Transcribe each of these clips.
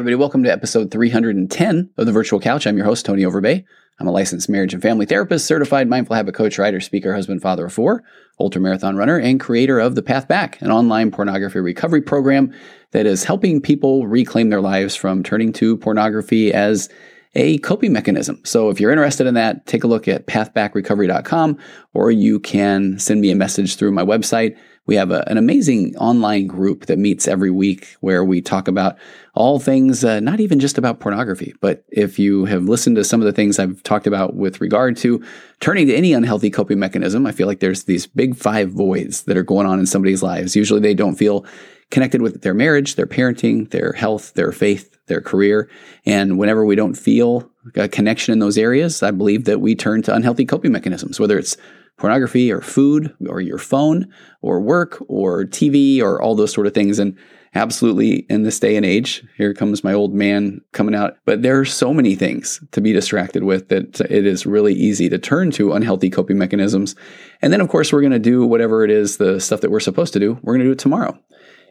Everybody, welcome to episode 310 of the Virtual Couch. I'm your host, Tony Overbay. I'm a licensed marriage and family therapist, certified mindful habit coach, writer, speaker, husband, father of four, ultra marathon runner, and creator of The Path Back, an online pornography recovery program that is helping people reclaim their lives from turning to pornography as a coping mechanism. So if you're interested in that, take a look at pathbackrecovery.com or you can send me a message through my website. We have a, an amazing online group that meets every week where we talk about all things, uh, not even just about pornography, but if you have listened to some of the things I've talked about with regard to turning to any unhealthy coping mechanism, I feel like there's these big five voids that are going on in somebody's lives. Usually they don't feel connected with their marriage, their parenting, their health, their faith, their career. And whenever we don't feel a connection in those areas, I believe that we turn to unhealthy coping mechanisms, whether it's pornography or food or your phone or work or TV or all those sort of things. And absolutely in this day and age, here comes my old man coming out. But there are so many things to be distracted with that it is really easy to turn to unhealthy coping mechanisms. And then, of course, we're going to do whatever it is, the stuff that we're supposed to do, we're going to do it tomorrow.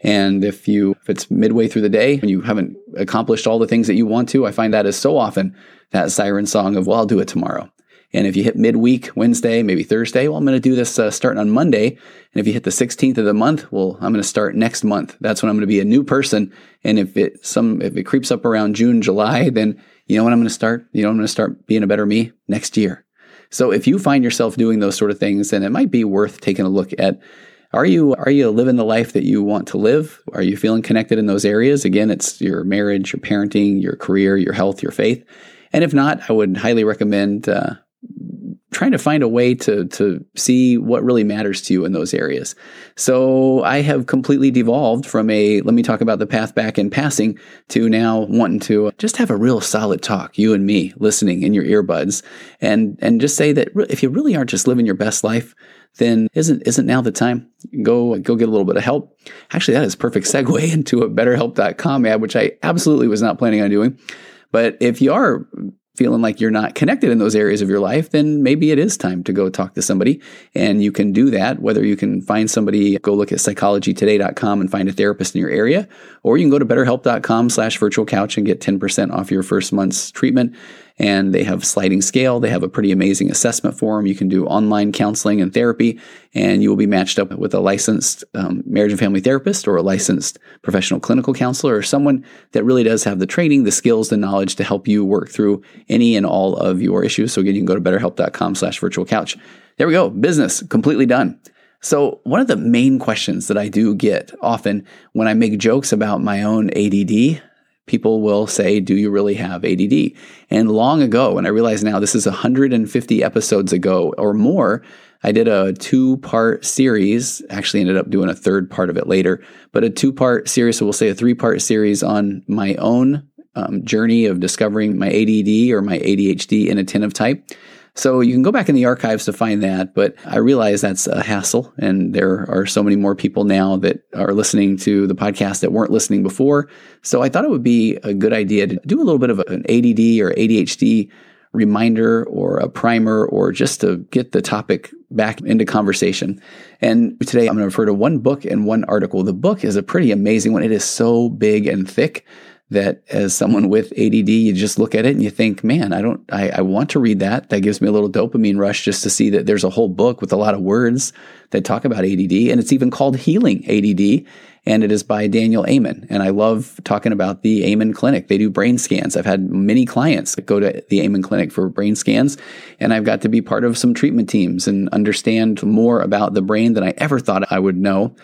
And if you if it's midway through the day and you haven't accomplished all the things that you want to, I find that is so often that siren song of well, I'll do it tomorrow. And if you hit midweek, Wednesday, maybe Thursday, well, I'm going to do this uh, starting on Monday. And if you hit the 16th of the month, well, I'm going to start next month. That's when I'm going to be a new person. And if it some if it creeps up around June, July, then you know when I'm going to start. You know I'm going to start being a better me next year. So if you find yourself doing those sort of things, then it might be worth taking a look at are you are you living the life that you want to live? Are you feeling connected in those areas? Again, it's your marriage, your parenting, your career, your health, your faith. And if not, I would highly recommend uh, trying to find a way to to see what really matters to you in those areas. So I have completely devolved from a let me talk about the path back in passing to now wanting to just have a real solid talk, you and me, listening in your earbuds, and and just say that if you really aren't just living your best life, then isn't isn't now the time? Go go get a little bit of help. Actually, that is perfect segue into a betterhelp.com ad, which I absolutely was not planning on doing. But if you are feeling like you're not connected in those areas of your life, then maybe it is time to go talk to somebody. And you can do that, whether you can find somebody, go look at psychologytoday.com and find a therapist in your area, or you can go to betterhelp.com slash virtual couch and get 10% off your first month's treatment and they have sliding scale. They have a pretty amazing assessment form. You can do online counseling and therapy, and you will be matched up with a licensed um, marriage and family therapist or a licensed professional clinical counselor or someone that really does have the training, the skills, the knowledge to help you work through any and all of your issues. So again, you can go to betterhelp.com slash virtual couch. There we go. Business completely done. So, one of the main questions that I do get often when I make jokes about my own ADD people will say, Do you really have ADD? And long ago, and I realize now this is 150 episodes ago or more, I did a two part series, actually ended up doing a third part of it later, but a two part series, so we'll say a three part series on my own um, journey of discovering my ADD or my ADHD inattentive type. So you can go back in the archives to find that, but I realize that's a hassle. And there are so many more people now that are listening to the podcast that weren't listening before. So I thought it would be a good idea to do a little bit of an ADD or ADHD reminder or a primer or just to get the topic back into conversation. And today I'm going to refer to one book and one article. The book is a pretty amazing one. It is so big and thick that as someone with ADD, you just look at it and you think, man, I don't, I, I, want to read that. That gives me a little dopamine rush just to see that there's a whole book with a lot of words that talk about ADD. And it's even called Healing ADD. And it is by Daniel Amen. And I love talking about the Amen Clinic. They do brain scans. I've had many clients that go to the Amen Clinic for brain scans. And I've got to be part of some treatment teams and understand more about the brain than I ever thought I would know.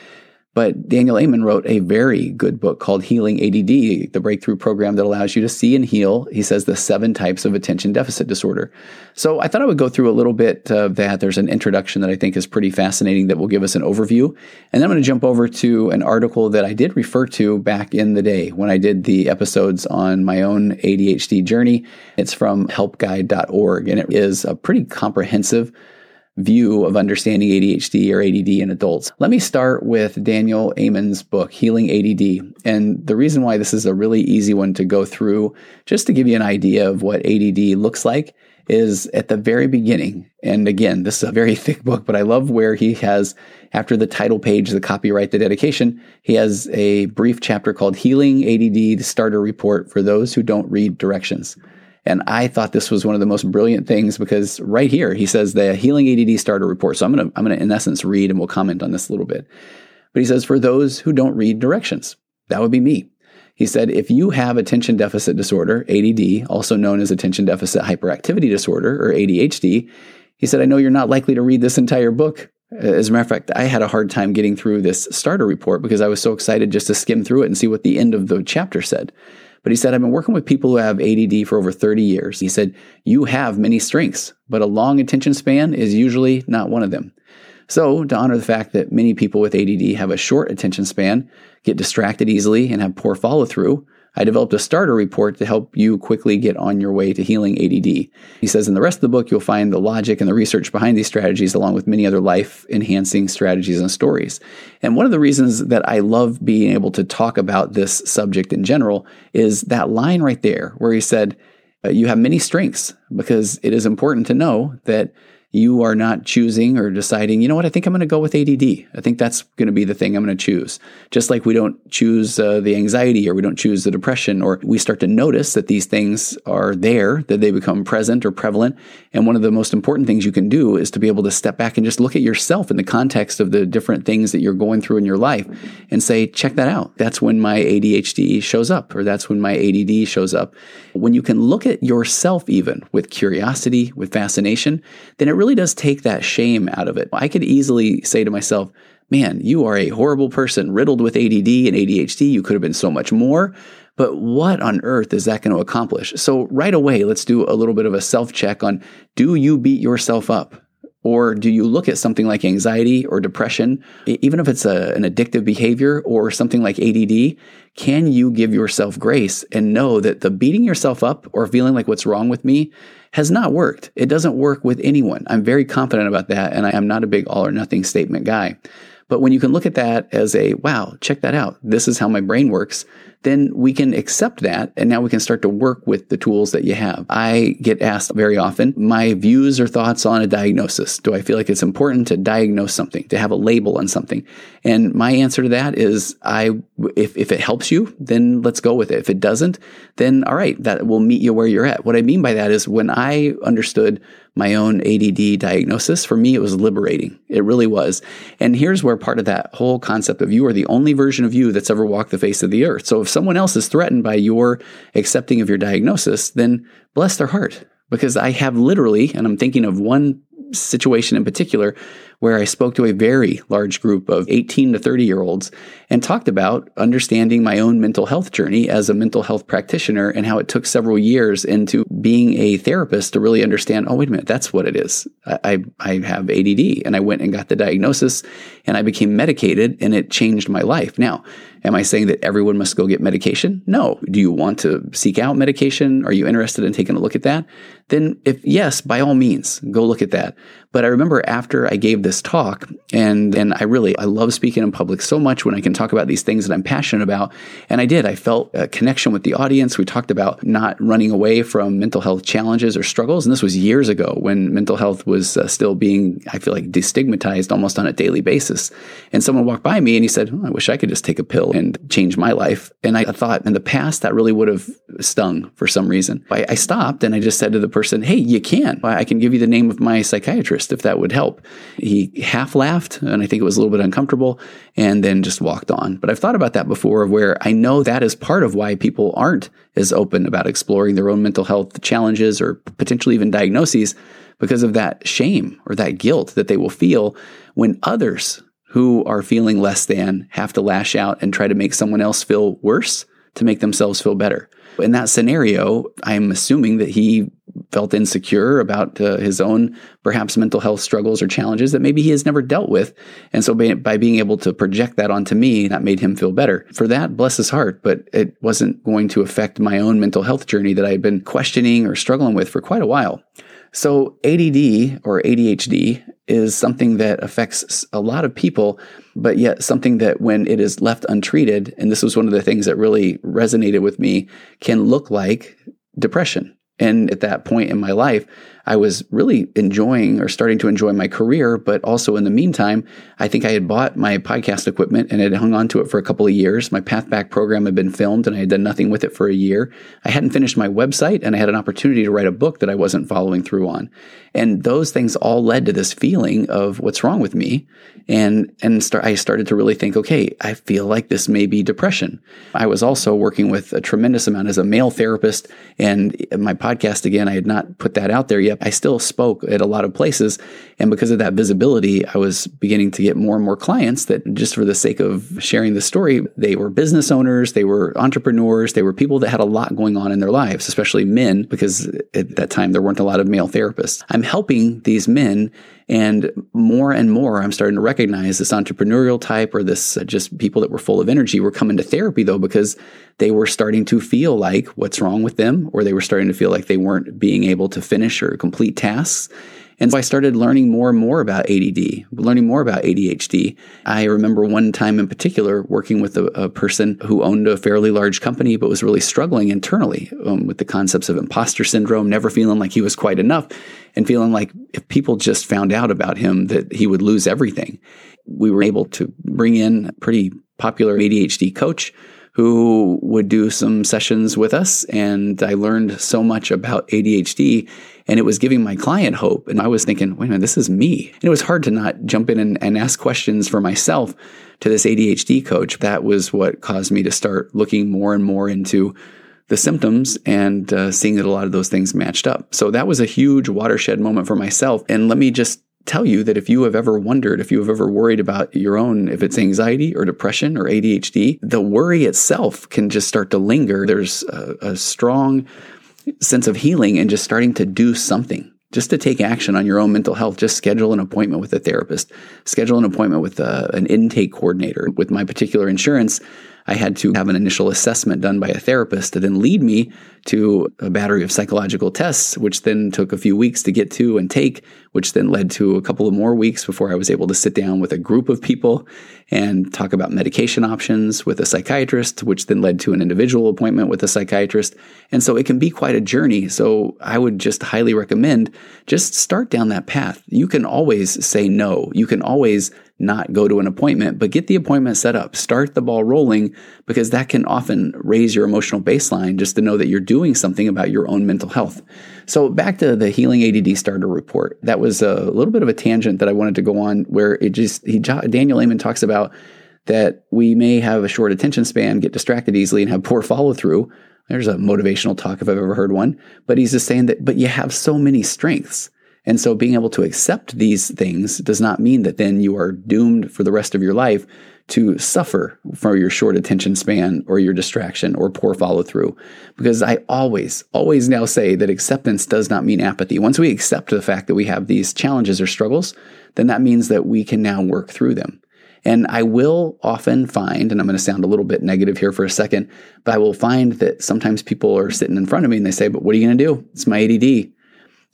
But Daniel Amen wrote a very good book called Healing ADD, the breakthrough program that allows you to see and heal, he says, the seven types of attention deficit disorder. So I thought I would go through a little bit of that. There's an introduction that I think is pretty fascinating that will give us an overview. And then I'm going to jump over to an article that I did refer to back in the day when I did the episodes on my own ADHD journey. It's from helpguide.org and it is a pretty comprehensive view of understanding ADHD or ADD in adults. Let me start with Daniel Amen's book, Healing ADD. And the reason why this is a really easy one to go through, just to give you an idea of what ADD looks like, is at the very beginning. And again, this is a very thick book, but I love where he has, after the title page, the copyright, the dedication, he has a brief chapter called Healing ADD, the starter report for those who don't read directions. And I thought this was one of the most brilliant things because right here he says the Healing ADD starter report. So I'm going to, I'm going to in essence read and we'll comment on this a little bit. But he says, for those who don't read directions, that would be me. He said, if you have attention deficit disorder, ADD, also known as attention deficit hyperactivity disorder or ADHD, he said, I know you're not likely to read this entire book. As a matter of fact, I had a hard time getting through this starter report because I was so excited just to skim through it and see what the end of the chapter said. But he said, I've been working with people who have ADD for over 30 years. He said, You have many strengths, but a long attention span is usually not one of them. So, to honor the fact that many people with ADD have a short attention span, get distracted easily, and have poor follow through, I developed a starter report to help you quickly get on your way to healing ADD. He says in the rest of the book, you'll find the logic and the research behind these strategies, along with many other life enhancing strategies and stories. And one of the reasons that I love being able to talk about this subject in general is that line right there where he said, uh, You have many strengths, because it is important to know that you are not choosing or deciding, you know what, I think I'm going to go with ADD. I think that's going to be the thing I'm going to choose. Just like we don't choose uh, the anxiety or we don't choose the depression, or we start to notice that these things are there, that they become present or prevalent. And one of the most important things you can do is to be able to step back and just look at yourself in the context of the different things that you're going through in your life and say, check that out. That's when my ADHD shows up, or that's when my ADD shows up. When you can look at yourself even with curiosity, with fascination, then it really really does take that shame out of it. I could easily say to myself, man, you are a horrible person riddled with ADD and ADHD. You could have been so much more. But what on earth is that going to accomplish? So, right away, let's do a little bit of a self check on do you beat yourself up? Or do you look at something like anxiety or depression, even if it's a, an addictive behavior or something like ADD? Can you give yourself grace and know that the beating yourself up or feeling like what's wrong with me has not worked. It doesn't work with anyone. I'm very confident about that, and I am not a big all or nothing statement guy. But when you can look at that as a, wow, check that out. This is how my brain works then we can accept that and now we can start to work with the tools that you have. I get asked very often my views or thoughts on a diagnosis. Do I feel like it's important to diagnose something, to have a label on something? And my answer to that is I if if it helps you, then let's go with it. If it doesn't, then all right, that will meet you where you're at. What I mean by that is when I understood my own ADD diagnosis, for me, it was liberating. It really was. And here's where part of that whole concept of you are the only version of you that's ever walked the face of the earth. So if someone else is threatened by your accepting of your diagnosis, then bless their heart. Because I have literally, and I'm thinking of one situation in particular where I spoke to a very large group of 18 to 30 year olds and talked about understanding my own mental health journey as a mental health practitioner and how it took several years into being a therapist to really understand oh, wait a minute, that's what it is. I, I have ADD. And I went and got the diagnosis and I became medicated and it changed my life. Now, Am I saying that everyone must go get medication? No. Do you want to seek out medication? Are you interested in taking a look at that? Then, if yes, by all means, go look at that. But I remember after I gave this talk, and and I really I love speaking in public so much when I can talk about these things that I'm passionate about, and I did. I felt a connection with the audience. We talked about not running away from mental health challenges or struggles, and this was years ago when mental health was uh, still being I feel like destigmatized almost on a daily basis. And someone walked by me and he said, oh, "I wish I could just take a pill and change my life." And I thought in the past that really would have stung for some reason. I, I stopped and I just said to the person, "Hey, you can. I can give you the name of my psychiatrist." if that would help. He half laughed, and I think it was a little bit uncomfortable, and then just walked on. But I've thought about that before, where I know that is part of why people aren't as open about exploring their own mental health challenges or potentially even diagnoses because of that shame or that guilt that they will feel when others who are feeling less than have to lash out and try to make someone else feel worse to make themselves feel better. In that scenario, I'm assuming that he felt insecure about uh, his own perhaps mental health struggles or challenges that maybe he has never dealt with. And so by, by, being able to project that onto me, that made him feel better. For that, bless his heart, but it wasn't going to affect my own mental health journey that I had been questioning or struggling with for quite a while. So, ADD or ADHD is something that affects a lot of people, but yet something that when it is left untreated, and this was one of the things that really resonated with me, can look like depression. And at that point in my life, I was really enjoying or starting to enjoy my career, but also in the meantime, I think I had bought my podcast equipment and had hung on to it for a couple of years. My Path Back program had been filmed and I had done nothing with it for a year. I hadn't finished my website and I had an opportunity to write a book that I wasn't following through on. And those things all led to this feeling of what's wrong with me. And, and start, I started to really think, okay, I feel like this may be depression. I was also working with a tremendous amount as a male therapist and my podcast, again, I had not put that out there yet I still spoke at a lot of places. And because of that visibility, I was beginning to get more and more clients that just for the sake of sharing the story, they were business owners, they were entrepreneurs, they were people that had a lot going on in their lives, especially men, because at that time there weren't a lot of male therapists. I'm helping these men and more and more, I'm starting to recognize this entrepreneurial type or this uh, just people that were full of energy were coming to therapy though, because they were starting to feel like what's wrong with them, or they were starting to feel like they weren't being able to finish or complete tasks. And so I started learning more and more about ADD, learning more about ADHD. I remember one time in particular working with a, a person who owned a fairly large company, but was really struggling internally um, with the concepts of imposter syndrome, never feeling like he was quite enough, and feeling like if people just found out about him, that he would lose everything. We were able to bring in a pretty popular ADHD coach who would do some sessions with us. And I learned so much about ADHD and it was giving my client hope. And I was thinking, wait a minute, this is me. And it was hard to not jump in and, and ask questions for myself to this ADHD coach. That was what caused me to start looking more and more into the symptoms and uh, seeing that a lot of those things matched up. So that was a huge watershed moment for myself. And let me just tell you that if you have ever wondered, if you have ever worried about your own, if it's anxiety or depression or ADHD, the worry itself can just start to linger. There's a, a strong sense of healing and just starting to do something just to take action on your own mental health, just schedule an appointment with a therapist, schedule an appointment with a, uh, an intake coordinator. With my particular insurance, I had to have an initial assessment done by a therapist to then lead me to a battery of psychological tests, which then took a few weeks to get to and take, which then led to a couple of more weeks before I was able to sit down with a group of people and talk about medication options with a psychiatrist, which then led to an individual appointment with a psychiatrist. And so it can be quite a journey. So I would just highly recommend just start down that path. You can always say no. You can always not go to an appointment, but get the appointment set up. Start the ball rolling because that can often raise your emotional baseline just to know that you're doing something about your own mental health. So back to the Healing ADD Starter Report. That was a little bit of a tangent that I wanted to go on where it just, he, Daniel Amen talks about that we may have a short attention span, get distracted easily, and have poor follow through. There's a motivational talk if I've ever heard one. But he's just saying that, but you have so many strengths. And so being able to accept these things does not mean that then you are doomed for the rest of your life to suffer for your short attention span or your distraction or poor follow through. Because I always, always now say that acceptance does not mean apathy. Once we accept the fact that we have these challenges or struggles, then that means that we can now work through them. And I will often find, and I'm going to sound a little bit negative here for a second, but I will find that sometimes people are sitting in front of me and they say, But what are you going to do? It's my ADD.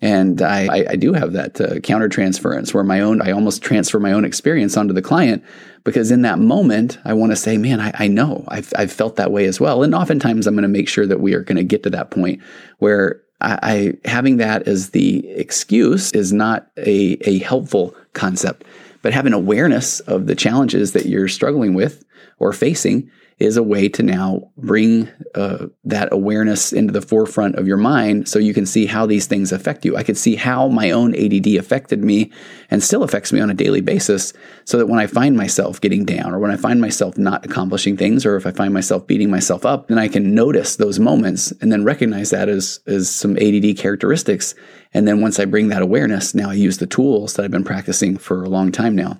And I, I, do have that uh, counter transference where my own, I almost transfer my own experience onto the client because in that moment, I want to say, man, I, I know I've, I've felt that way as well. And oftentimes I'm going to make sure that we are going to get to that point where I, I, having that as the excuse is not a, a helpful concept, but having awareness of the challenges that you're struggling with or facing is a way to now bring uh, that awareness into the forefront of your mind so you can see how these things affect you. I could see how my own ADD affected me and still affects me on a daily basis so that when I find myself getting down or when I find myself not accomplishing things or if I find myself beating myself up, then I can notice those moments and then recognize that as, as some ADD characteristics. And then once I bring that awareness, now I use the tools that I've been practicing for a long time now.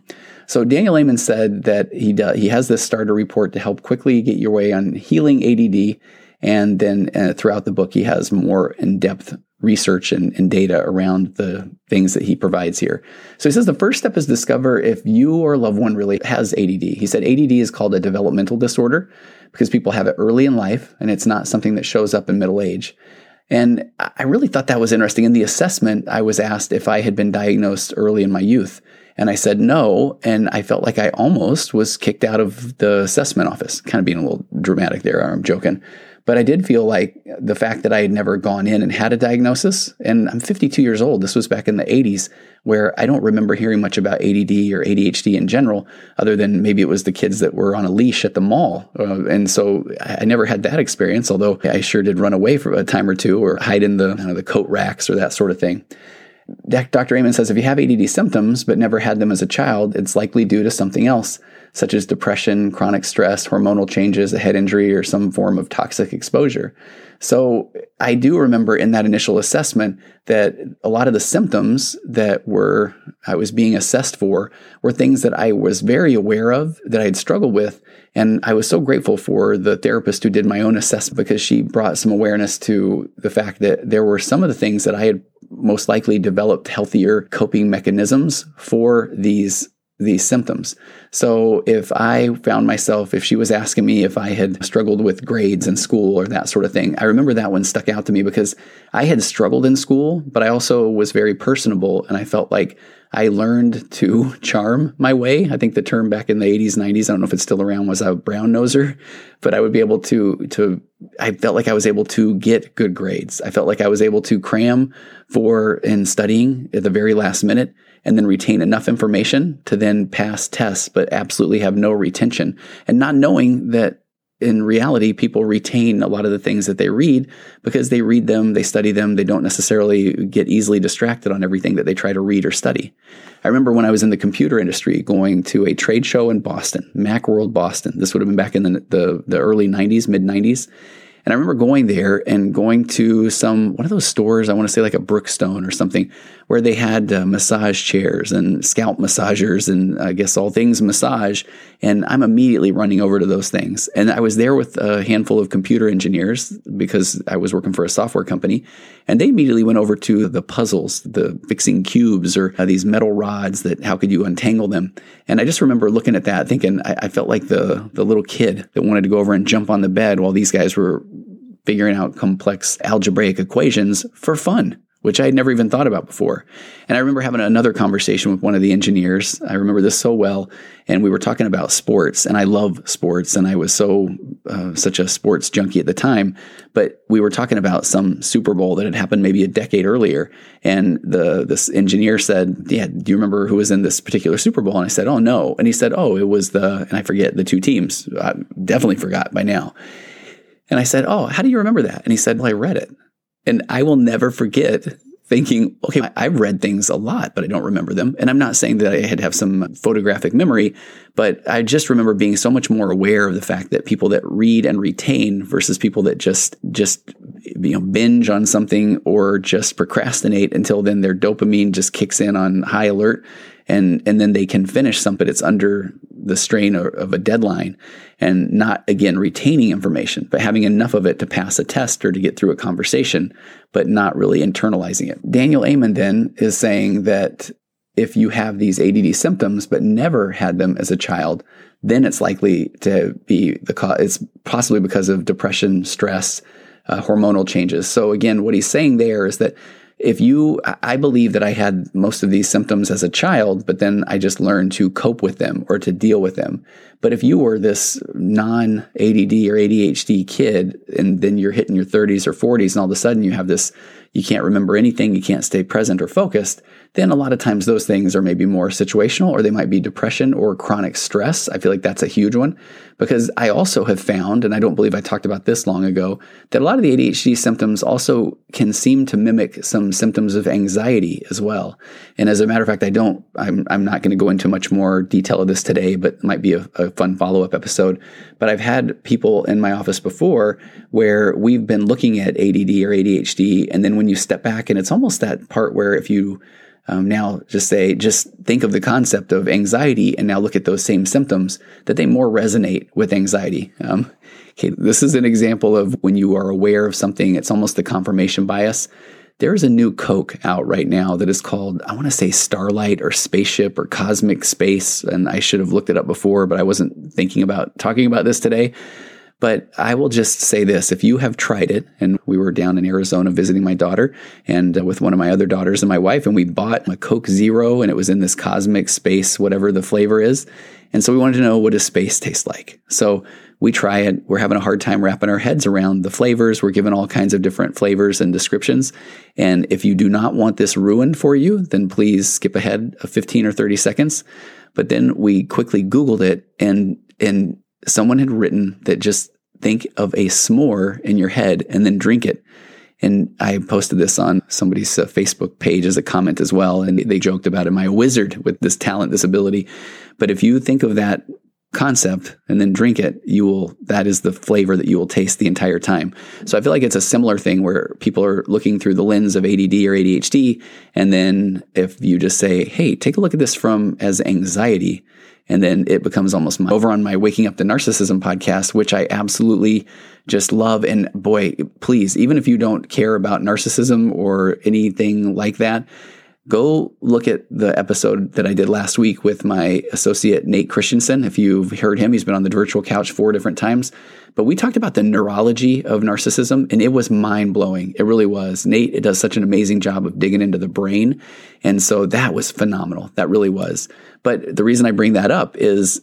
So Daniel Amen said that he does, he has this starter report to help quickly get your way on healing ADD, and then uh, throughout the book he has more in depth research and, and, data around the things that he provides here. So he says the first step is discover if you or a loved one really has ADD. He said ADD is called a developmental disorder because people have it early in life and it's not something that shows up in middle age. And I really thought that was interesting. In the assessment, I was asked if I had been diagnosed early in my youth. And I said no. And I felt like I almost was kicked out of the assessment office, kind of being a little dramatic there. I'm joking. But I did feel like the fact that I had never gone in and had a diagnosis, and I'm 52 years old, this was back in the 80s, where I don't remember hearing much about ADD or ADHD in general, other than maybe it was the kids that were on a leash at the mall. Uh, and so I never had that experience, although I sure did run away for a time or two or hide in the, know, the coat racks or that sort of thing. Dr. Amen says if you have ADD symptoms but never had them as a child, it's likely due to something else, such as depression, chronic stress, hormonal changes, a head injury, or some form of toxic exposure. So I do remember in that initial assessment that a lot of the symptoms that were I was being assessed for were things that I was very aware of that I had struggled with. And I was so grateful for the therapist who did my own assessment because she brought some awareness to the fact that there were some of the things that I had most likely developed healthier coping mechanisms for these these symptoms. So if I found myself, if she was asking me if I had struggled with grades in school or that sort of thing, I remember that one stuck out to me because I had struggled in school, but I also was very personable and I felt like I learned to charm my way. I think the term back in the 80s, 90s, I don't know if it's still around, was a brown noser, but I would be able to, to, I felt like I was able to get good grades. I felt like I was able to cram for in studying at the very last minute and then retain enough information to then pass tests, but absolutely have no retention and not knowing that in reality, people retain a lot of the things that they read because they read them, they study them, they don't necessarily get easily distracted on everything that they try to read or study. I remember when I was in the computer industry going to a trade show in Boston, Macworld Boston. This would have been back in the, the, the early 90s, mid 90s. And I remember going there and going to some one of those stores, I want to say like a Brookstone or something, where they had uh, massage chairs and scalp massagers and I guess all things massage. And I'm immediately running over to those things. And I was there with a handful of computer engineers because I was working for a software company. And they immediately went over to the puzzles, the fixing cubes or uh, these metal rods that how could you untangle them. And I just remember looking at that thinking I, I felt like the the little kid that wanted to go over and jump on the bed while these guys were figuring out complex algebraic equations for fun, which I had never even thought about before. And I remember having another conversation with one of the engineers. I remember this so well. And we were talking about sports, and I love sports, and I was so uh, such a sports junkie at the time. But we were talking about some Super Bowl that had happened maybe a decade earlier, and the this engineer said, "Yeah, do you remember who was in this particular Super Bowl?" And I said, "Oh no," and he said, "Oh, it was the," and I forget the two teams. I definitely forgot by now. And I said, Oh, how do you remember that? And he said, Well, I read it. And I will never forget thinking, okay, I've read things a lot, but I don't remember them. And I'm not saying that I had have some photographic memory, but I just remember being so much more aware of the fact that people that read and retain versus people that just just you know binge on something or just procrastinate until then their dopamine just kicks in on high alert and and then they can finish something it's under the strain of, of, a deadline and not again retaining information but having enough of it to pass a test or to get through a conversation but not really internalizing it. Daniel Amen then is saying that if you have these ADD symptoms but never had them as a child then it's likely to be the cause it's possibly because of depression stress uh, hormonal changes. So again what he's saying there is that if you, I believe that I had most of these symptoms as a child, but then I just learned to cope with them or to deal with them. But if you were this non ADD or ADHD kid, and then you're hitting your 30s or 40s, and all of a sudden you have this you can't remember anything, you can't stay present or focused, then a lot of times those things are maybe more situational or they might be depression or chronic stress. I feel like that's a huge one because I also have found, and I don't believe I talked about this long ago, that a lot of the ADHD symptoms also can seem to mimic some symptoms of anxiety as well. And as a matter of fact, I don't, I'm, I'm not going to go into much more detail of this today, but might be a, a fun follow up episode. But I've had people in my office before where we've been looking at ADD or ADHD, and then when you step back, and it's almost that part where if you um, now just say, just think of the concept of anxiety and now look at those same symptoms, that they more resonate with anxiety. Um, okay, this is an example of when you are aware of something, it's almost the confirmation bias. There's a new Coke out right now that is called, I want to say Starlight or Spaceship or Cosmic Space. And I should have looked it up before, but I wasn't thinking about talking about this today But I will just say this if you have tried it, and we were down in Arizona visiting my daughter and uh, with one of my other daughters and my wife, and we bought a Coke Zero and it was in this cosmic space, whatever the flavor is. And so we wanted to know what does space taste like. So we try it. We're having a hard time wrapping our heads around the flavors. We're given all kinds of different flavors and descriptions. And if you do not want this ruined for you, then please skip ahead of 15 or 30 seconds. But then we quickly Googled it and, and someone had written that just think of a s'more in your head and then drink it. And I posted this on somebody's uh, Facebook page as a comment as well. And they joked about, am I a wizard with this talent, this ability? But if you think of that concept and then drink it, you will, that is the flavor that you will taste the entire time. So I feel like it's a similar thing where people are looking through the lens of ADD or ADHD. And then if you just say, Hey, take a look at this from as anxiety, and then it becomes almost my, over on my Waking Up to Narcissism podcast, which I absolutely just love. And boy, please, even if you don't care about narcissism or anything like that, go look at the episode that I did last week with my associate Nate Christensen. If you've heard him, he's been on the virtual couch four different times. But we talked about the neurology of narcissism, and it was mind blowing. It really was. Nate it does such an amazing job of digging into the brain. And so that was phenomenal. That really was. But the reason I bring that up is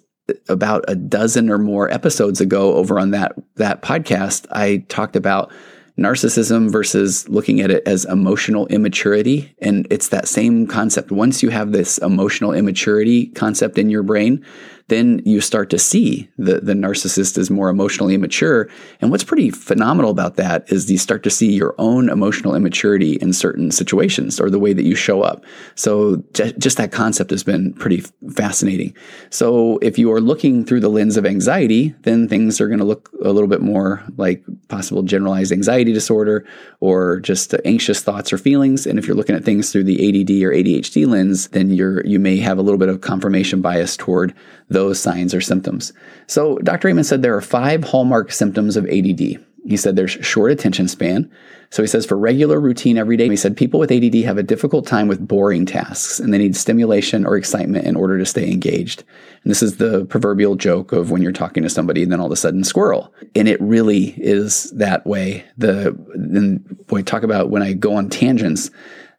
about a dozen or more episodes ago over on that that podcast, I talked about narcissism versus looking at it as emotional immaturity. And it's that same concept. Once you have this emotional immaturity concept in your brain, then you start to see the, the narcissist is more emotionally immature. And what's pretty phenomenal about that is you start to see your own emotional immaturity in certain situations or the way that you show up. So just that concept has been pretty fascinating. So if you are looking through the lens of anxiety, then things are going to look a little bit more like possible generalized anxiety disorder or just anxious thoughts or feelings. And if you're looking at things through the ADD or ADHD lens, then you're you may have a little bit of confirmation bias toward those signs or symptoms. So Dr. Amen said there are five hallmark symptoms of ADD. He said there's short attention span. So he says for regular routine every day, he said people with ADD have a difficult time with boring tasks and they need stimulation or excitement in order to stay engaged. And this is the proverbial joke of when you're talking to somebody and then all of a sudden squirrel. And it really is that way. The then boy, talk about when I go on tangents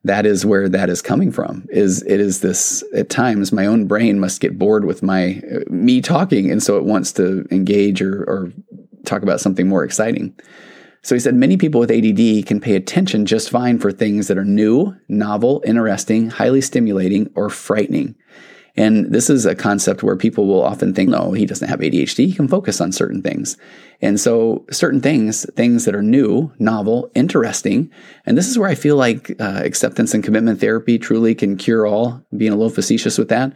that is where that is coming from is it is this at times my own brain must get bored with my uh, me talking and so it wants to engage or, or talk about something more exciting so he said many people with ADD can pay attention just fine for things that are new, novel, interesting, highly stimulating, or frightening. And this is a concept where people will often think, no, he doesn't have ADHD. He can focus on certain things. And so, certain things, things that are new, novel, interesting. And this is where I feel like uh, acceptance and commitment therapy truly can cure all, being a little facetious with that.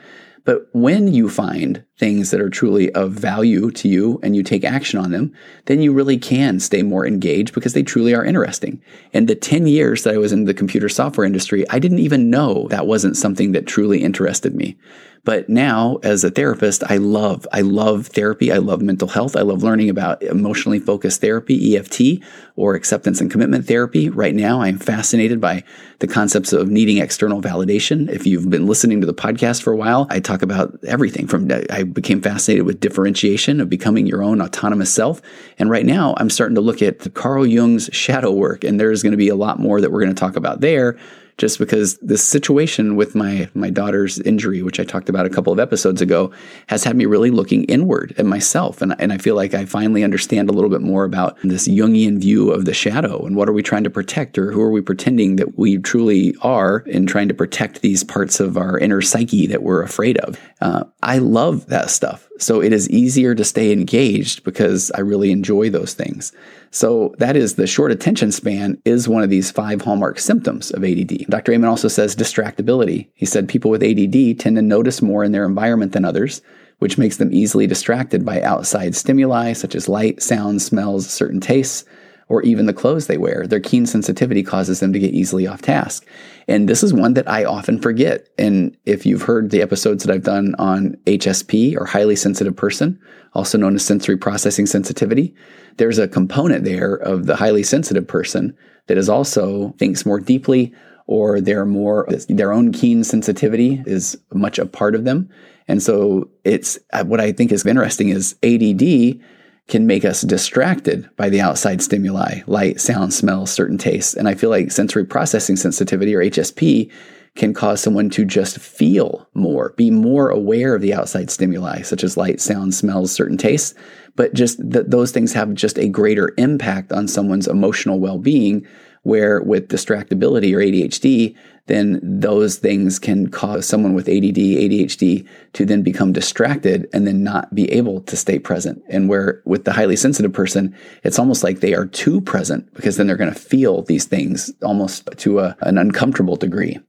But when you find things that are truly of value to you and you take action on them, then you really can stay more engaged because they truly are interesting. And the 10 years that I was in the computer software industry, I didn't even know that wasn't something that truly interested me. But now as a therapist, I love, I love therapy. I love mental health. I love learning about emotionally focused therapy, EFT, or acceptance and commitment therapy. Right now, I'm fascinated by the concepts of needing external validation. If you've been listening to the podcast for a while, I talk about everything from, I became fascinated with differentiation of becoming your own autonomous self. And right now, I'm starting to look at Carl Jung's shadow work, and there's going to be a lot more that we're going to talk about there just because this situation with my my daughter's injury, which I talked about a couple of episodes ago, has had me really looking inward at myself. And, and I feel like I finally understand a little bit more about this Jungian view of the shadow and what are we trying to protect or who are we pretending that we truly are in trying to protect these parts of our inner psyche that we're afraid of. Uh, I love that stuff. So it is easier to stay engaged because I really enjoy those things. So that is the short attention span is one of these five hallmark symptoms of ADD. Dr. Amen also says distractibility. He said people with ADD tend to notice more in their environment than others, which makes them easily distracted by outside stimuli such as light, sounds, smells, certain tastes, or even the clothes they wear. Their keen sensitivity causes them to get easily off task. And this is one that I often forget. And if you've heard the episodes that I've done on HSP or highly sensitive person, also known as sensory processing sensitivity, there's a component there of the highly sensitive person that is also thinks more deeply or they're more their own keen sensitivity is much a part of them. And so it's what I think is interesting is ADD can make us distracted by the outside stimuli, light, sound, smell, certain tastes. And I feel like sensory processing sensitivity or HSP can cause someone to just feel more, be more aware of the outside stimuli, such as light, sound, smells, certain tastes. But just that those things have just a greater impact on someone's emotional well being. Where with distractibility or ADHD, then those things can cause someone with ADD, ADHD to then become distracted and then not be able to stay present. And where with the highly sensitive person, it's almost like they are too present because then they're going to feel these things almost to a, an uncomfortable degree.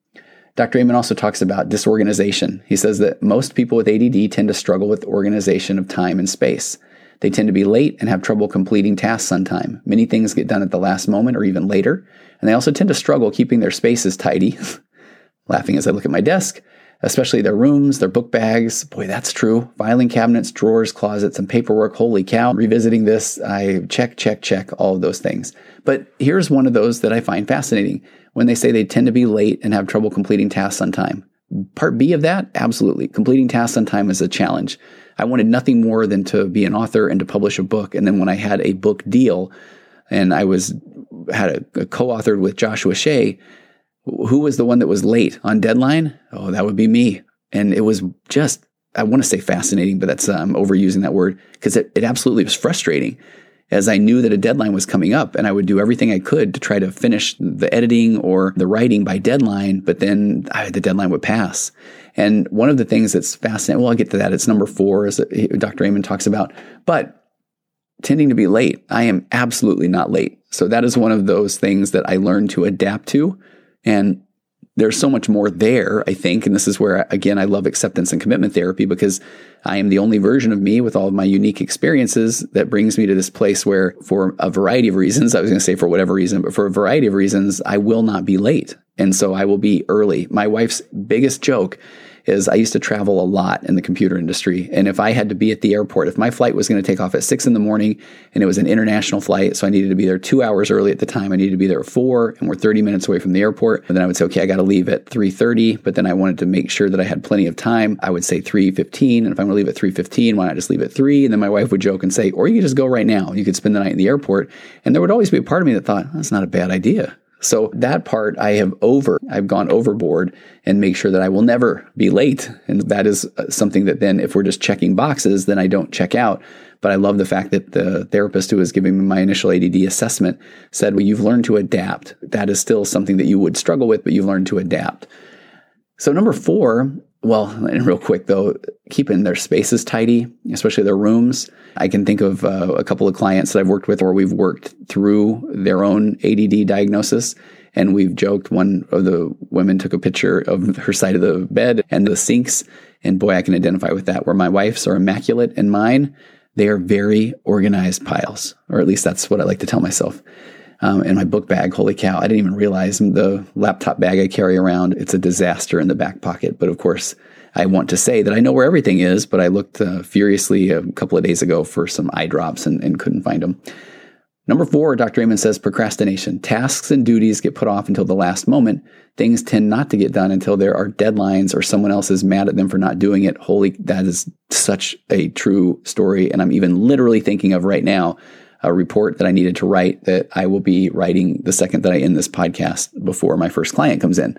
Dr. Amen also talks about disorganization. He says that most people with ADD tend to struggle with organization of time and space. They tend to be late and have trouble completing tasks on time. Many things get done at the last moment or even later, and they also tend to struggle keeping their spaces tidy. Laughing as I look at my desk, especially their rooms, their book bags. Boy, that's true. Filing cabinets, drawers, closets, and paperwork. Holy cow. Revisiting this, I check, check, check all of those things. But here's one of those that I find fascinating when they say they tend to be late and have trouble completing tasks on time. Part B of that, absolutely. Completing tasks on time is a challenge. I wanted nothing more than to be an author and to publish a book. And then when I had a book deal and I was had a, a co-authored with Joshua Shea, who was the one that was late on deadline? Oh, that would be me. And it was just, I want to say fascinating, but that's, I'm overusing that word because it, it absolutely was frustrating as I knew that a deadline was coming up and I would do everything I could to try to finish the editing or the writing by deadline, but then I, the deadline would pass. And one of the things that's fascinating, well, I'll get to that. It's number four, as uh, Dr. Amen talks about, but tending to be late. I am absolutely not late. So that is one of those things that I learned to adapt to. And there's so much more there, I think. And this is where, again, I love acceptance and commitment therapy because I am the only version of me with all of my unique experiences that brings me to this place where, for a variety of reasons, I was going to say for whatever reason, but for a variety of reasons, I will not be late. And so I will be early. My wife's biggest joke is I used to travel a lot in the computer industry. And if I had to be at the airport, if my flight was going to take off at six in the morning and it was an international flight, so I needed to be there two hours early at the time, I needed to be there at four and we're 30 minutes away from the airport. And then I would say, okay, I got to leave at 3.30, but then I wanted to make sure that I had plenty of time. I would say 3.15. And if I'm going to leave at 3.15, why not just leave at three? And then my wife would joke and say, or you could just go right now. You could spend the night in the airport. And there would always be a part of me that thought, that's not a bad idea. So that part I have over, I've gone overboard and make sure that I will never be late. And that is uh, something that then, if we're just checking boxes, then I don't check out. But I love the fact that the therapist who was giving me my initial ADD assessment said, well, you've learned to adapt. That is still something that you would struggle with, but you've learned to adapt. So, number four, well, and real quick though, keeping their spaces tidy, especially their rooms. I can think of uh, a couple of clients that I've worked with where we've worked through their own ADD diagnosis. And we've joked one of the women took a picture of her side of the bed and the sinks. And boy, I can identify with that where my wife's are immaculate and mine, they are very organized piles, or at least that's what I like to tell myself. Um, my book bag, holy cow, I didn't even realize the laptop bag I carry around, it's a disaster in the back pocket. But of course, I want to say that I know where everything is, but I looked uh, furiously a couple of days ago for some eye drops and, and couldn't find them. Number four, Dr. Amen says procrastination. Tasks and duties get put off until the last moment. Things tend not to get done until there are deadlines or someone else is mad at them for not doing it. Holy, that is such a true story. And I'm even literally thinking of right now a report that I needed to write that I will be writing the second that I end this podcast before my first client comes in.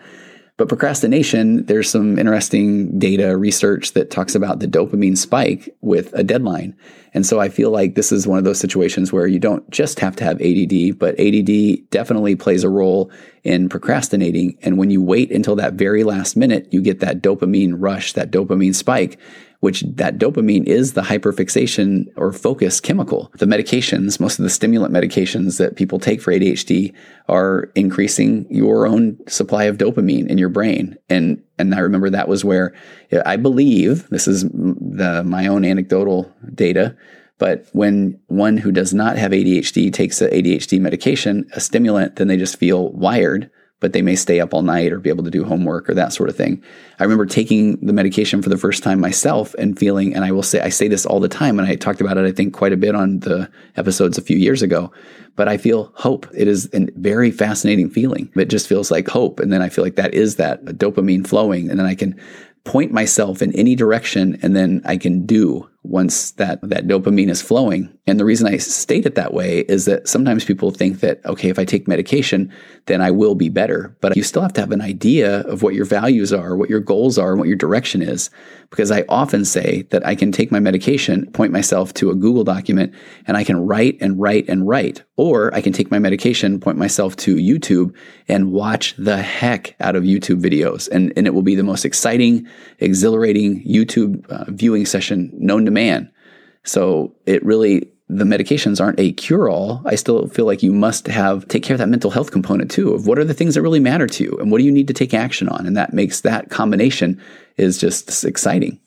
But procrastination, there's some interesting data research that talks about the dopamine spike with a deadline. And so I feel like this is one of those situations where you don't just have to have ADD, but ADD definitely plays a role in procrastinating. And when you wait until that very last minute, you get that dopamine rush, that dopamine spike which that dopamine is the hyperfixation or focus chemical. The medications, most of the stimulant medications that people take for ADHD are increasing your own supply of dopamine in your brain. And and I remember that was where I believe this is the my own anecdotal data but when one who does not have ADHD takes an ADHD medication, a stimulant, then they just feel wired but they may stay up all night or be able to do homework or that sort of thing. I remember taking the medication for the first time myself and feeling, and I will say, I say this all the time, and I talked about it, I think, quite a bit on the episodes a few years ago, but I feel hope. It is a very fascinating feeling. It just feels like hope. And then I feel like that is that dopamine flowing, and then I can point myself in any direction and then I can do once that, that dopamine is flowing. And the reason I state it that way is that sometimes people think that, okay, if I take medication, then I will be better. But you still have to have an idea of what your values are, what your goals are, and what your direction is. Because I often say that I can take my medication, point myself to a Google document, and I can write and write and write. Or I can take my medication, point myself to YouTube, and watch the heck out of YouTube videos. And, and it will be the most exciting, exhilarating YouTube uh, viewing session known to man. So it really the medications aren't a cure all. I still feel like you must have take care of that mental health component too of what are the things that really matter to you and what do you need to take action on. And that makes that combination is just exciting.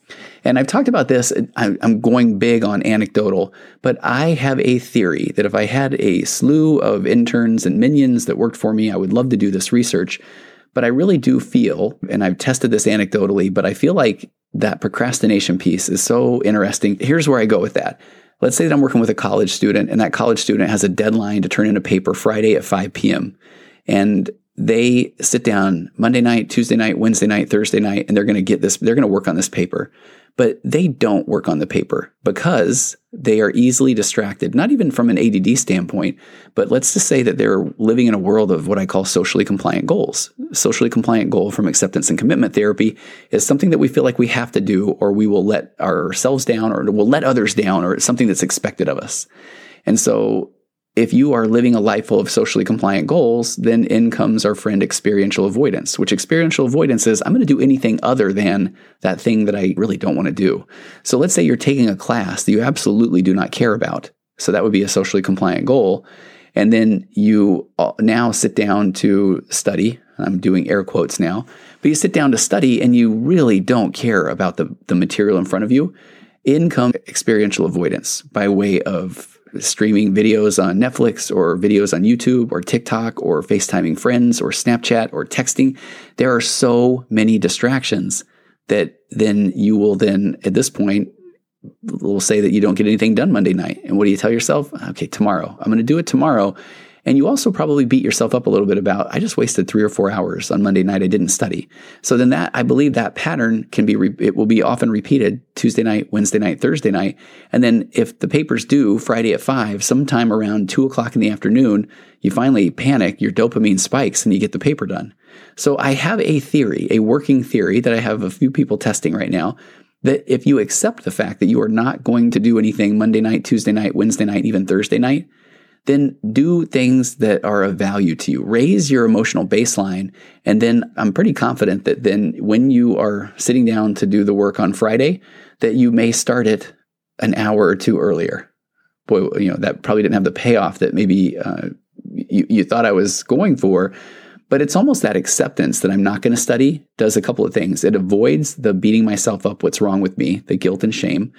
And I've talked about this. I'm going big on anecdotal, but I have a theory that if I had a slew of interns and minions that worked for me, I would love to do this research. But I really do feel, and I've tested this anecdotally, but I feel like that procrastination piece is so interesting. Here's where I go with that. Let's say that I'm working with a college student and that college student has a deadline to turn in a paper Friday at 5 p.m. And they sit down Monday night, Tuesday night, Wednesday night, Thursday night, and they're going to get this, they're going to work on this paper but they don't work on the paper because they are easily distracted, not even from an ADD standpoint, but let's just say that they're living in a world of what I call socially compliant goals. Socially compliant goal from acceptance and commitment therapy is something that we feel like we have to do, or we will let ourselves down, or we'll let others down, or it's something that's expected of us. And so if you are living a life full of socially compliant goals, then in comes our friend experiential avoidance, which experiential avoidance is I'm going to do anything other than that thing that I really don't want to do. So let's say you're taking a class that you absolutely do not care about. So that would be a socially compliant goal. And then you uh, now sit down to study. I'm doing air quotes now, but you sit down to study and you really don't care about the, the material in front of you. In comes experiential avoidance by way of streaming videos on Netflix or videos on YouTube or TikTok or FaceTiming friends or Snapchat or texting. There are so many distractions that then you will then at this point will say that you don't get anything done Monday night. And what do you tell yourself? Okay, tomorrow. I'm going to do it tomorrow. And you also probably beat yourself up a little bit about, I just wasted three or four hours on Monday night. I didn't study. So then that, I believe that pattern can be, re- it will be often repeated Tuesday night, Wednesday night, Thursday night. And then if the paper's due Friday at five, sometime around two o'clock in the afternoon, you finally panic, your dopamine spikes and you get the paper done. So I have a theory, a working theory that I have a few people testing right now that if you accept the fact that you are not going to do anything Monday night, Tuesday night, Wednesday night, even Thursday night, then do things that are of value to you. Raise your emotional baseline. And then I'm pretty confident that then when you are sitting down to do the work on Friday, that you may start it an hour or two earlier. Boy, you know, that probably didn't have the payoff that maybe uh, you, you thought I was going for. But it's almost that acceptance that I'm not going to study does a couple of things. It avoids the beating myself up, what's wrong with me, the guilt and shame.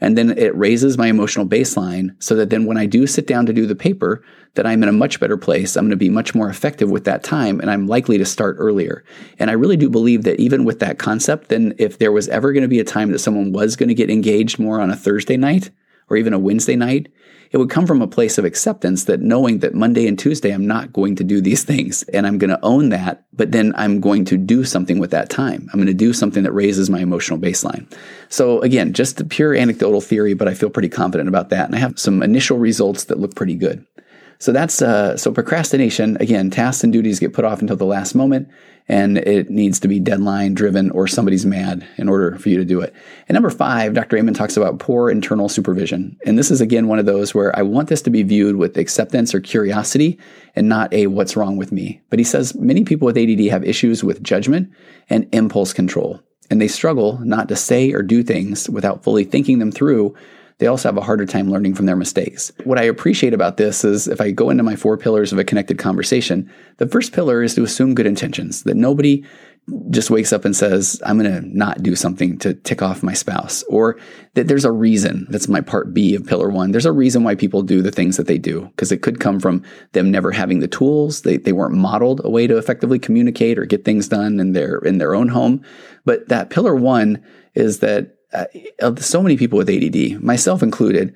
And then it raises my emotional baseline so that then when I do sit down to do the paper, that I'm in a much better place. I'm going to be much more effective with that time and I'm likely to start earlier. And I really do believe that even with that concept, then if there was ever going to be a time that someone was going to get engaged more on a Thursday night or even a Wednesday night, it would come from a place of acceptance that knowing that Monday and Tuesday I'm not going to do these things and I'm going to own that, but then I'm going to do something with that time. I'm going to do something that raises my emotional baseline. So again, just the pure anecdotal theory, but I feel pretty confident about that. And I have some initial results that look pretty good. So that's uh, so procrastination. Again, tasks and duties get put off until the last moment, and it needs to be deadline driven or somebody's mad in order for you to do it. And number five, Dr. Amen talks about poor internal supervision, and this is again one of those where I want this to be viewed with acceptance or curiosity, and not a what's wrong with me. But he says many people with ADD have issues with judgment and impulse control, and they struggle not to say or do things without fully thinking them through they also have a harder time learning from their mistakes. What I appreciate about this is if I go into my four pillars of a connected conversation, the first pillar is to assume good intentions, that nobody just wakes up and says, I'm going to not do something to tick off my spouse, or that there's a reason. That's my part B of pillar one. There's a reason why people do the things that they do, because it could come from them never having the tools. They, they weren't modeled a way to effectively communicate or get things done in their, in their own home. But that pillar one is that uh, so many people with ADD, myself included,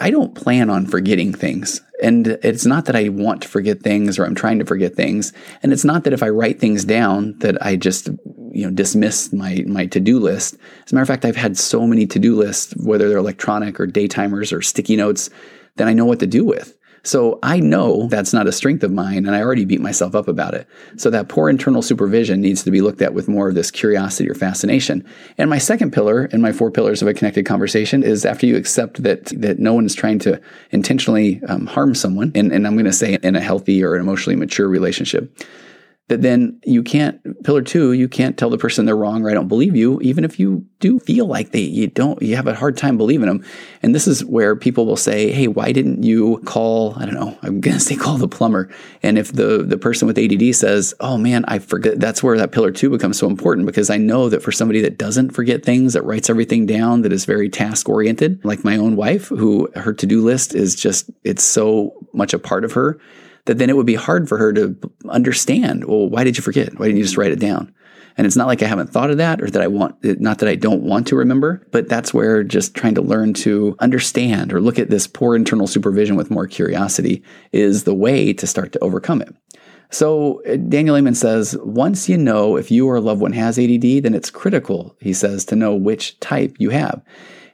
I don't plan on forgetting things. And it's not that I want to forget things or I'm trying to forget things. And it's not that if I write things down that I just, you know, dismiss my, my to-do list. As a matter of fact, I've had so many to-do lists, whether they're electronic or day timers or sticky notes, that I know what to do with. So I know that's not a strength of mine, and I already beat myself up about it. So that poor internal supervision needs to be looked at with more of this curiosity or fascination. And my second pillar in my four pillars of a connected conversation is after you accept that that no one is trying to intentionally um, harm someone, and, and I'm going to say in a healthy or an emotionally mature relationship that then you can't pillar two you can't tell the person they're wrong or i don't believe you even if you do feel like they you don't you have a hard time believing them and this is where people will say hey why didn't you call i don't know i'm going to say call the plumber. And if the the person with add says oh man i forget that's where that pillar two becomes so important because i know that for somebody that doesn't forget things that writes everything down that is very task oriented like my own wife who her to-do list is just it's so much a part of her that then it would be hard for her to understand, well, why did you forget? Why didn't you just write it down? And it's not like I haven't thought of that or that I want, not that I don't want to remember, but that's where just trying to learn to understand or look at this poor internal supervision with more curiosity is the way to start to overcome it. So uh, Daniel Amen says, once you know if you or a loved one has ADD, then it's critical, he says, to know which type you have.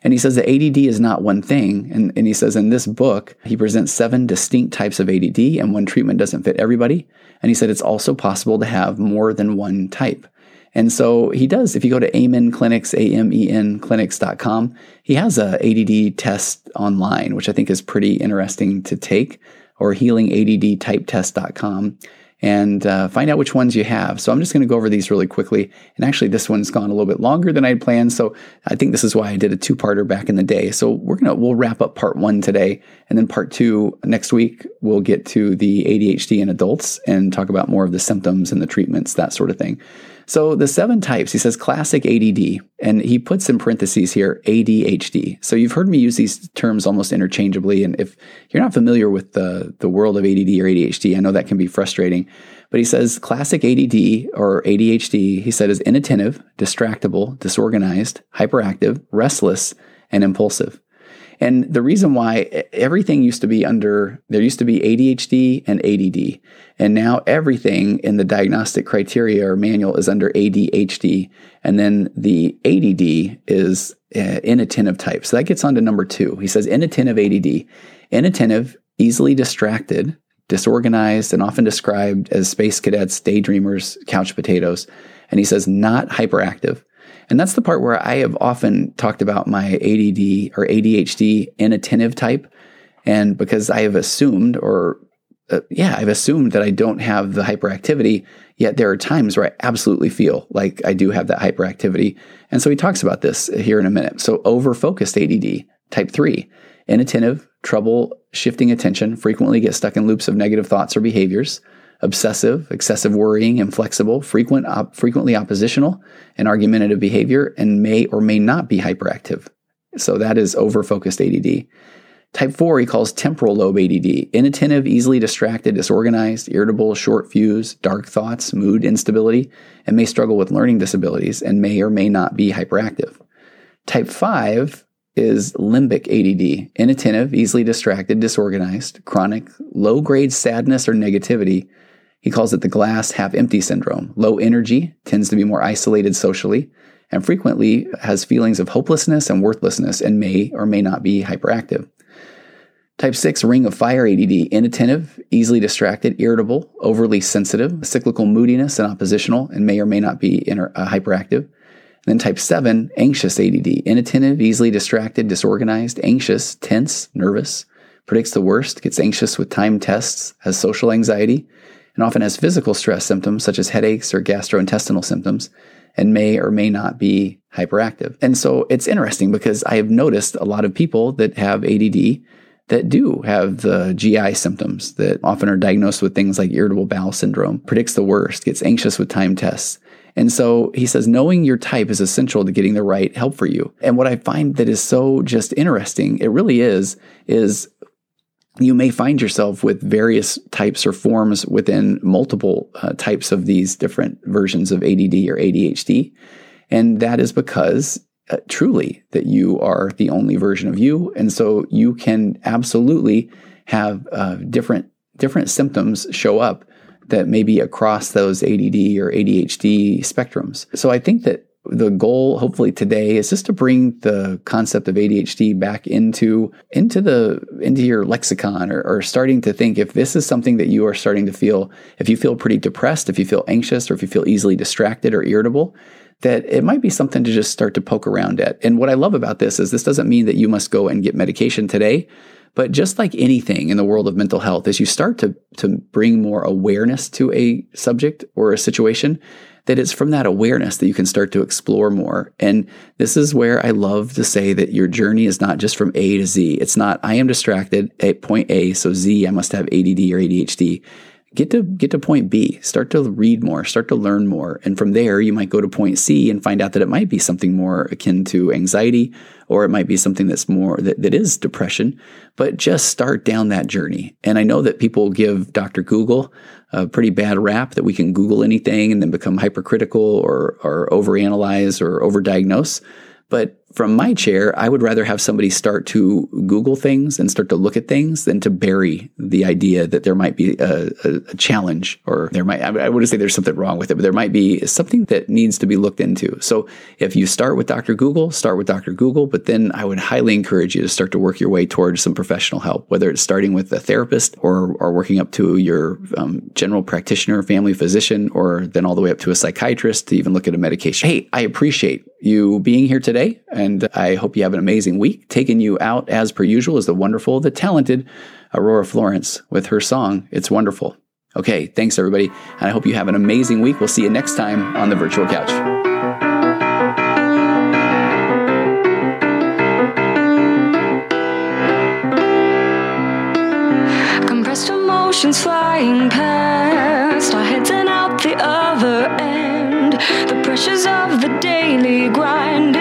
And he says that ADD is not one thing. And, and he says in this book, he presents seven distinct types of ADD, and one treatment doesn't fit everybody. And he said it's also possible to have more than one type. And so he does. If you go to Amen Clinics, A-M-E-N clinics.com, he has a ADD test online, which I think is pretty interesting to take, or healingaddtypetest.com and uh, find out which ones you have. So I'm just going to go over these really quickly. And actually, this one's gone a little bit longer than I'd planned. So I think this is why I did a two-parter back in the day. So we're gonna we'll wrap up part one today, and then part two next week. We'll get to the ADHD in adults and talk about more of the symptoms and the treatments, that sort of thing. So the seven types, he says classic ADD, and he puts in parentheses here ADHD. So you've heard me use these terms almost interchangeably. And if you're not familiar with the, the world of ADD or ADHD, I know that can be frustrating. But he says classic ADD or ADHD, he said, is inattentive, distractible, disorganized, hyperactive, restless, and impulsive. And the reason why everything used to be under, there used to be ADHD and ADD. And now everything in the diagnostic criteria or manual is under ADHD. And then the ADD is uh, inattentive type. So that gets on to number two. He says inattentive ADD. Inattentive, easily distracted, disorganized, and often described as space cadets, daydreamers, couch potatoes. And he says not hyperactive. And that's the part where I have often talked about my ADD or ADHD inattentive type. And because I have assumed, or uh, yeah, I've assumed that I don't have the hyperactivity, yet there are times where I absolutely feel like I do have that hyperactivity. And so he talks about this here in a minute. So over focused ADD, type three, inattentive, trouble shifting attention, frequently get stuck in loops of negative thoughts or behaviors obsessive, excessive worrying, inflexible, frequent, op- frequently oppositional, and argumentative behavior, and may or may not be hyperactive. So that is over-focused ADD. Type 4 he calls temporal lobe ADD, inattentive, easily distracted, disorganized, irritable, short fuse, dark thoughts, mood instability, and may struggle with learning disabilities and may or may not be hyperactive. Type 5 is limbic ADD, inattentive, easily distracted, disorganized, chronic, low grade sadness or negativity, he calls it the glass half empty syndrome. Low energy, tends to be more isolated socially, and frequently has feelings of hopelessness and worthlessness and may or may not be hyperactive. Type 6 ring of fire ADD, inattentive, easily distracted, irritable, overly sensitive, cyclical moodiness and oppositional, and may or may not be inter- uh, hyperactive. And then type 7 anxious ADD, inattentive, easily distracted, disorganized, anxious, tense, nervous, predicts the worst, gets anxious with time tests, has social anxiety, and often has physical stress symptoms such as headaches or gastrointestinal symptoms and may or may not be hyperactive. And so it's interesting because I have noticed a lot of people that have ADD that do have the GI symptoms that often are diagnosed with things like irritable bowel syndrome, predicts the worst, gets anxious with time tests. And so he says, knowing your type is essential to getting the right help for you. And what I find that is so just interesting, it really is, is you may find yourself with various types or forms within multiple uh, types of these different versions of ADD or ADHD. And that is because uh, truly that you are the only version of you, and so you can absolutely have uh, different different symptoms show up that may be across those ADD or ADHD spectrums. So I think that the goal hopefully today is just to bring the concept of ADHD back into into the into your lexicon or, or, starting to think if this is something that you are starting to feel if you feel pretty depressed if you feel anxious or if you feel easily distracted or irritable that it might be something to just start to poke around at. And what I love about this is this doesn't mean that you must go and get medication today but just like anything in the world of mental health as you start to to bring more awareness to a subject or a situation that it's from that awareness that you can start to explore more. And this is where I love to say that your journey is not just from A to Z. It's not, I am distracted at point A, so Z, I must have ADD or ADHD get to get to point B, start to read more, start to learn more. And from there, you might go to point C and find out that it might be something more akin to anxiety, or it might be something that's more that, that is depression, but just start down that journey. And I know that people give Dr. Google a pretty bad rap that we can Google anything and then become hypercritical or, or overanalyze or overdiagnose. But from my chair, I would rather have somebody start to Google things and start to look at things than to bury the idea that there might be a, a, a challenge or there might, I wouldn't say there's something wrong with it, but there might be something that needs to be looked into. So if you start with Dr. Google, start with Dr. Google, but then I would highly encourage you to start to work your way towards some professional help, whether it's starting with a therapist or, or working up to your um, general practitioner, family physician, or then all the way up to a psychiatrist to even look at a medication. Hey, I appreciate you being here today. And I hope you have an amazing week. Taking you out as per usual is the wonderful, the talented Aurora Florence with her song, It's Wonderful. Okay, thanks everybody. And I hope you have an amazing week. We'll see you next time on the virtual couch. Compressed emotions flying past, our heads and out the other end. The pressures of the daily grind,